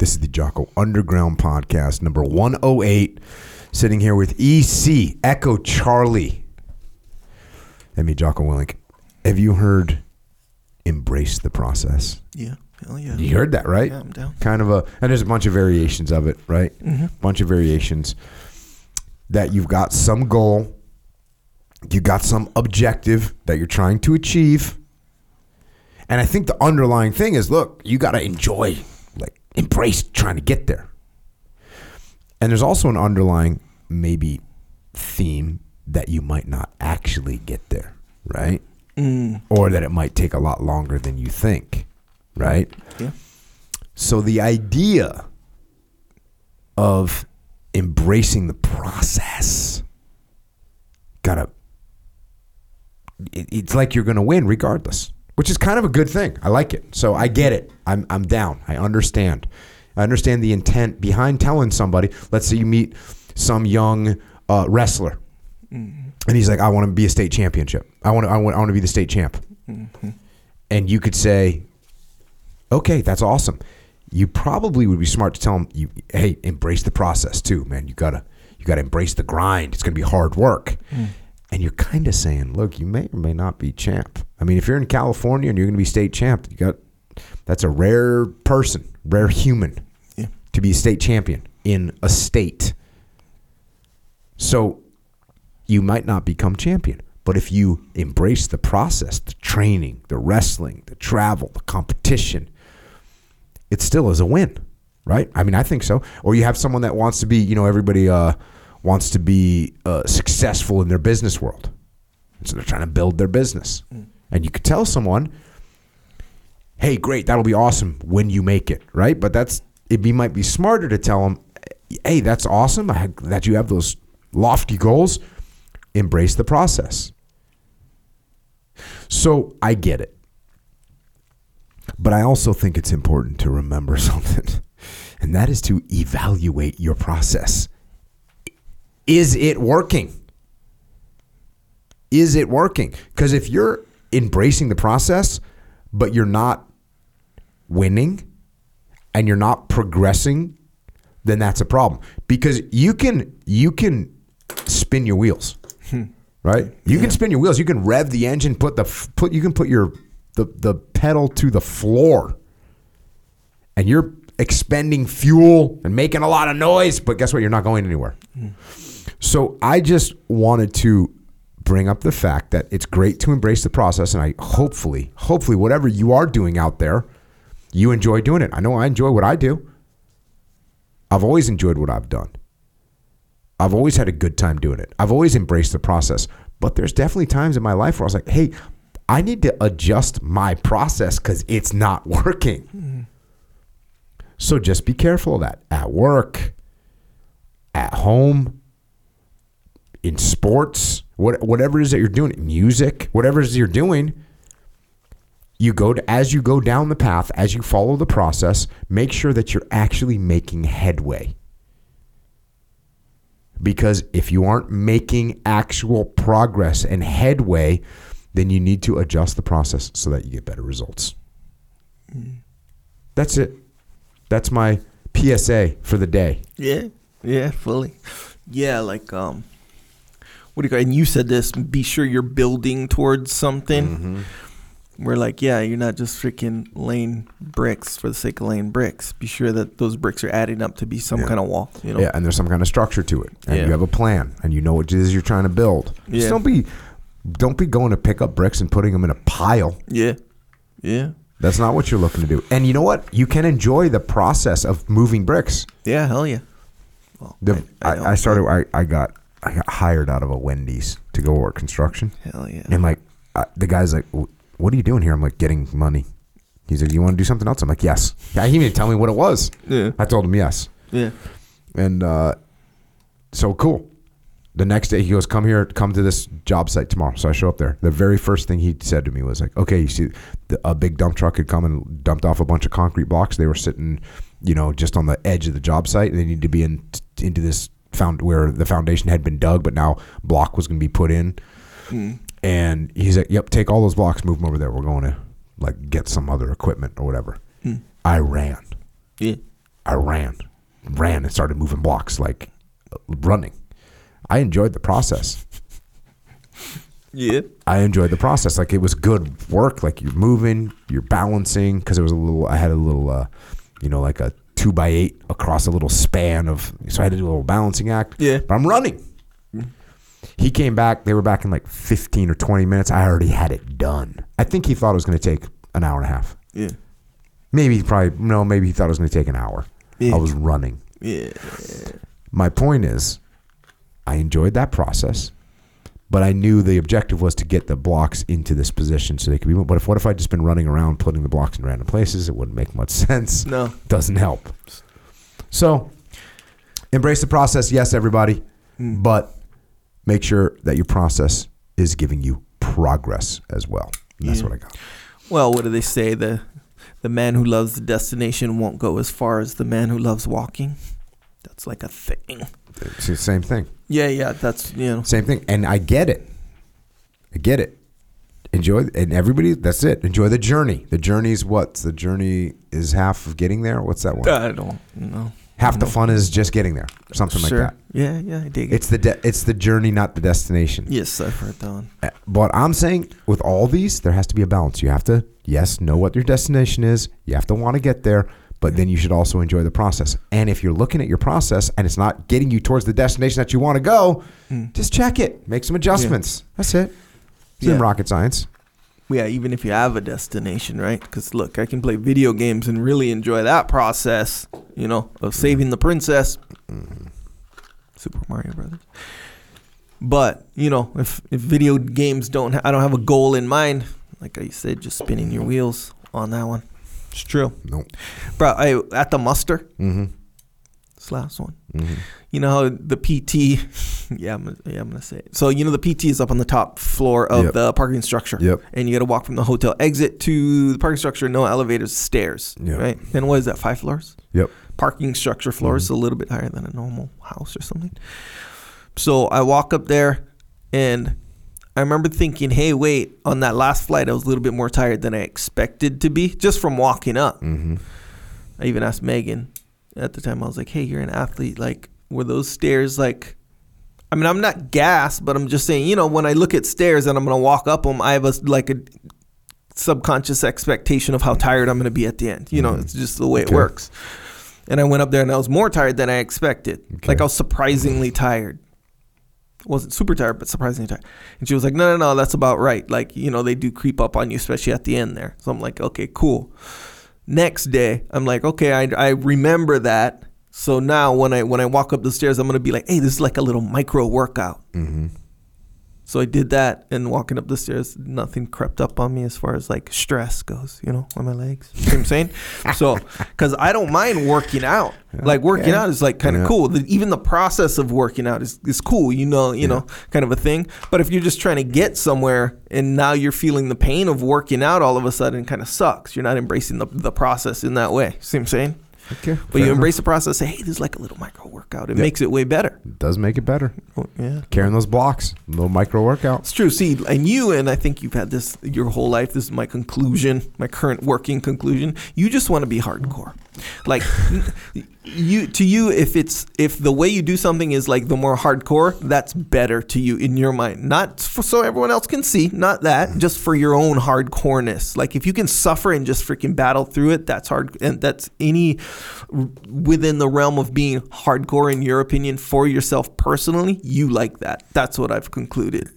This is the Jocko Underground Podcast, number 108. Sitting here with EC, Echo Charlie. And me, Jocko Willink. Have you heard Embrace the Process? Yeah. Hell yeah. You heard that, right? Yeah, I'm down. Kind of a, and there's a bunch of variations of it, right? Mm-hmm. Bunch of variations that you've got some goal, you got some objective that you're trying to achieve. And I think the underlying thing is look, you got to enjoy, embrace trying to get there. And there's also an underlying, maybe, theme that you might not actually get there, right? Mm. Or that it might take a lot longer than you think, right? Yeah. So the idea of embracing the process gotta it, it's like you're gonna win regardless which is kind of a good thing. I like it. So i get it. I'm, I'm down. I understand. I understand the intent behind telling somebody let's say you meet some young uh, wrestler. Mm-hmm. And he's like i want to be a state championship. I want to I want, I want to be the state champ. Mm-hmm. And you could say okay, that's awesome. You probably would be smart to tell him, you, hey, embrace the process too, man. You gotta, you gotta embrace the grind. It's gonna be hard work. Mm. And you're kind of saying, look, you may or may not be champ. I mean, if you're in California and you're gonna be state champ, you got, that's a rare person, rare human, Yeah. to be a state champion in a state. So you might not become champion. But if you embrace the process, the training, the wrestling, the travel, the competition, it still is a win, right? I mean, I think so. Or you have someone that wants to be, you know, everybody uh, wants to be uh, successful in their business world. And so they're trying to build their business. And you could tell someone, hey, great, that'll be awesome when you make it, right? But that's, it be, might be smarter to tell them, hey, that's awesome I, that you have those lofty goals. Embrace the process. So I get it. But I also think it's important to remember something, and that is to evaluate your process. Is it working? Is it working? Because if you're embracing the process, but you're not winning and you're not progressing, then that's a problem. Because you can you can spin your wheels, hmm. right? You can spin your wheels. You can rev the engine, put the put you can put your the the pedal to the floor, and you're expending fuel and making a lot of noise. But guess what? You're not going anywhere. Hmm. So I just wanted to bring up the fact that it's great to embrace the process, and I hopefully, hopefully, whatever you are doing out there, you enjoy doing it. I know I enjoy what I do. I've always enjoyed what I've done. I've always had a good time doing it. I've always embraced the process. But there's definitely times in my life where I was like, hey, I need to adjust my process because it's not working. So just be careful of that at work, at home, in sports, what, whatever it is that you're doing, music, whatever it is you're doing, you go to, as you go down the path, as you follow the process, make sure that you're actually making headway. Because if you aren't making actual progress and headway, then you need to adjust the process so that you get better results. That's it. That's my PSA for the day. Yeah. Yeah. Fully. Yeah. Like um, what do you call? And you said this. Be sure you're building towards something. Mm-hmm. We're like, yeah, you're not just freaking laying bricks for the sake of laying bricks. Be sure that those bricks are adding up to be some Yeah. kind of wall. You know. Yeah, and there's some kind of structure to it, and Yeah. you have a plan, and you know what it is you're trying to build. Just Yeah. don't be, don't be going to pick up bricks and putting them in a pile. Yeah. Yeah. That's not what you're looking to do. And you know what? You can enjoy the process of moving bricks. Yeah. Hell yeah. Well, The, I, know. I, started. I, I got I got hired out of a Wendy's to go work construction, Hell yeah. and like uh, the guy's like, "What are you doing here?" I'm like, "Getting money." He's like, "You want to do something else?" I'm like, "Yes." Yeah, he didn't even tell me what it was. Yeah. I told him yes. Yeah. And uh, so cool. The next day, he goes, "Come here, come to this job site tomorrow." So I show up there. The very first thing he said to me was like, "Okay, you see, the, a big dump truck had come and dumped off a bunch of concrete blocks. They were sitting, you know, just on the edge of the job site. And they need to be in into this found where the foundation had been dug, but now block was going to be put in." And he's like, "Yep, take all those blocks, move them over there. We're going to like get some other equipment or whatever." I ran. Yeah. I I ran, ran and started moving blocks like running. I enjoyed the process. Yeah. I enjoyed the process. Like it was good work. Like you're moving, you're balancing. Because it was a little. I had a little, uh, you know, like a two by eight across a little span of. So I had to do a little balancing act. Yeah. But I'm running. He came back. They were back in like 15 or 20 minutes. I already had it done. I think he thought it was going to take an hour and a half. Yeah. Maybe he probably no. Maybe he thought it was going to take an hour. Yeah. I was running. Yeah. My point is, I enjoyed that process, but I knew the objective was to get the blocks into this position so they could be. But if what if I'd just been running around putting the blocks in random places? It wouldn't make much sense. No. Doesn't help. So, embrace the process, yes, everybody, hmm. but make sure that your process is giving you progress as well. That's what I got. Well, what do they say? The the man who loves the destination won't go as far as the man who loves walking. That's like a thing. It's the same thing. Yeah, yeah. That's you know. Same thing. And I get it. I get it. Enjoy and everybody that's it. Enjoy the journey. The journey's what? The journey is half of getting there. What's that one? I don't know. half the fun is just getting there. Something sure. like that. Yeah, yeah. I dig it. It's the de- it's the journey, not the destination. yes, I've heard that one. Uh, But I'm saying with all these, there has to be a balance. You have to, yes, know what your destination is. You have to want to get there, but then you should also enjoy the process. And if you're looking at your process and it's not getting you towards the destination that you want to go, just check it. Make some adjustments. That's it. It's in Hmm. Rocket science. Yeah, even if you have a destination, right? Because look, I can play video games and really enjoy that process, you know, of saving the princess. Super Mario Brothers. But you know, if if video games don't, ha- I don't have a goal in mind. Like I said, just spinning your wheels on that one. It's true, Nope. bro. I at the muster. Mm-hmm. This last one. Mm-hmm. You know how the PT, yeah, I'm gonna, yeah, I'm gonna say it. So you know the PT is up on the top floor of Yep. the parking structure. Yep. And you got to walk from the hotel exit to the parking structure. No elevators, stairs. Yep. Right. And what is that? Five floors. Yep. Parking structure floor is Mm-hmm. a little bit higher than a normal house or something. So I walk up there, and I remember thinking, "Hey, wait! On that last flight, I was a little bit more tired than I expected to be, just from walking up." Mm-hmm. I even asked Megan at the time. I was like, "Hey, you're an athlete. Like, were those stairs like?" I mean, I'm not gassed, but I'm just saying. You know, when I look at stairs and I'm gonna walk up them, I have a like a subconscious expectation of how tired I'm gonna be at the end. You know, it's just the way it works. And I went up there and I was more tired than I expected. Okay. Like I was surprisingly tired. Wasn't super tired, but surprisingly tired. And she was like, "No, no, no, that's about right. Like, you know, they do creep up on you, especially at the end there." So I'm like, "Okay, cool." Next day, I'm like, "Okay, I, I remember that." So now when I when I walk up the stairs, I'm gonna be like, "Hey, this is like a little micro workout." Mm-hmm. So I did that, and walking up the stairs, nothing crept up on me as far as like stress goes, you know, on my legs. You know what I'm saying? So, because I don't mind working out. Like working Yeah. out is like kind of Yeah. cool. The, even the process of working out is, is cool, you know, you know, kind of a thing. But if you're just trying to get somewhere and now you're feeling the pain of working out all of a sudden, kind of sucks. You're not embracing the, the process in that way. See what I'm saying? Okay. But you embrace the process. Say, hey, this is like a little micro workout. It Yeah. makes it way better. It does make it better. Yeah. Carrying those blocks, little micro workout. It's true. See, and you, and I think you've had this your whole life. This is my conclusion, my current working conclusion. You just want to be hardcore. Like you, to you, if it's if the way you do something is like the more hardcore, that's better to you in your mind. Not for, so everyone else can see, not that, just for your own hardcoreness. Like if you can suffer and just freaking battle through it, that's hard, and that's any within the realm of being hardcore in your opinion for yourself personally. You like that. That's what I've concluded.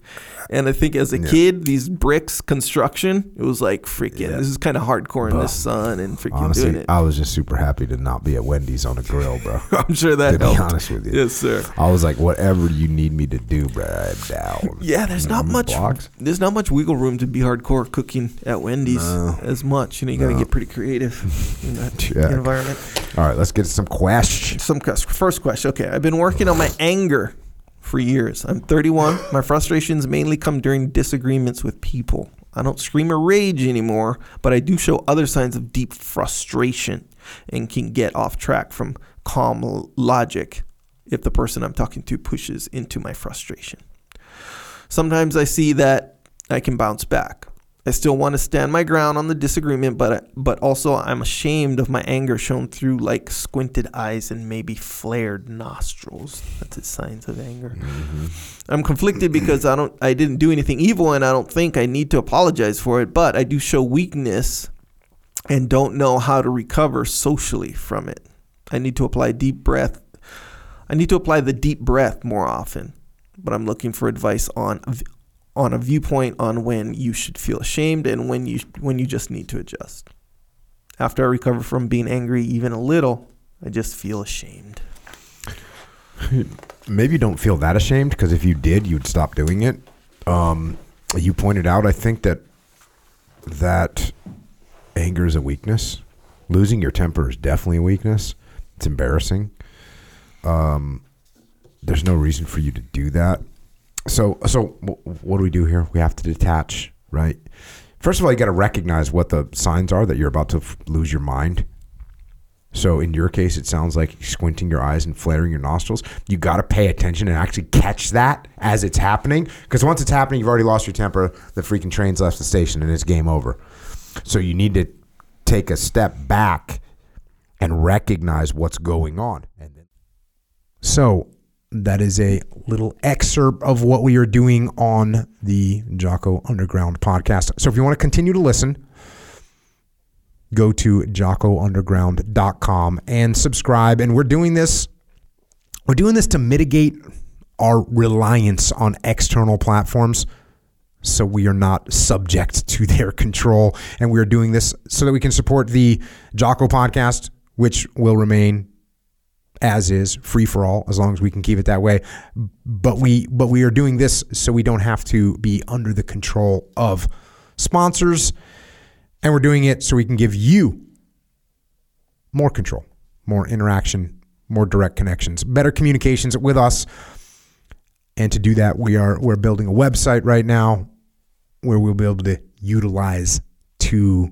And I think as a kid, these bricks construction, it was like freaking. Yeah. This is kind of hardcore in the sun and freaking doing Honestly, it. I was just super happy to not be at Wendy's on a grill, bro. I'm sure that to be honest with you. Yes, sir. I was like, whatever you need me to do, bro, I'm down. Yeah, there's not Mm, much. blocks? There's not much wiggle room to be hardcore cooking at Wendy's No. as much. You know, you got to No. get pretty creative in that environment. All right, let's get some questions. Some first question. Okay, I've been working on my anger for years. I'm 31. My frustrations mainly come during disagreements with people. I don't scream or rage anymore, but I do show other signs of deep frustration and can get off track from calm logic if the person I'm talking to pushes into my frustration. Sometimes I see that I can bounce back. I still want to stand my ground on the disagreement, but but also I'm ashamed of my anger shown through like squinted eyes and maybe flared nostrils. That's the signs of anger. Mm-hmm. I'm conflicted because I don't I didn't do anything evil and I don't think I need to apologize for it, but I do show weakness and don't know how to recover socially from it. I need to apply deep breath. I need to apply the deep breath more often, but I'm looking for advice on on a viewpoint on when you should feel ashamed and when you when you just need to adjust. After I recover from being angry even a little, I just feel ashamed. Maybe you don't feel that ashamed because if you did, you'd stop doing it. Um, you pointed out, I think that that anger is a weakness. Losing your temper is definitely a weakness. It's embarrassing. Um, there's no reason for you to do that. So, so what do we do here? We have to detach, right? First of all, you got to recognize what the signs are that you're about to f- lose your mind. So, in your case, it sounds like squinting your eyes and flaring your nostrils. You got to pay attention and actually catch that as it's happening. Because once it's happening, you've already lost your temper. The freaking train's left the station and it's game over. So, you need to take a step back and recognize what's going on. And then, so that is a little excerpt of what we are doing on the Jocko Underground podcast. So if you want to continue to listen, go to jockounderground.com and subscribe. And we're doing this, we're doing this to mitigate our reliance on external platforms so we are not subject to their control. And we are doing this so that we can support the Jocko podcast, which will remain as is, free for all, as long as we can keep it that way. But we but we are doing this so we don't have to be under the control of sponsors. And we're doing it so we can give you more control, more interaction, more direct connections, better communications with us. And to do that, we are we're building a website right now where we'll be able to utilize to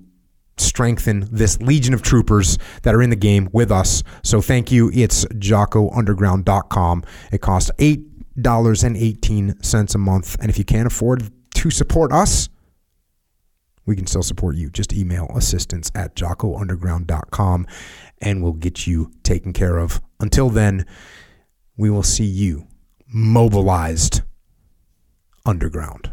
strengthen this legion of troopers that are in the game with us. So thank you. It's jockounderground.com. It costs $8.18 a month. And if you can't afford to support us, we can still support you. Just email assistance at jockounderground.com and we'll get you taken care of. Until then, we will see you mobilized underground.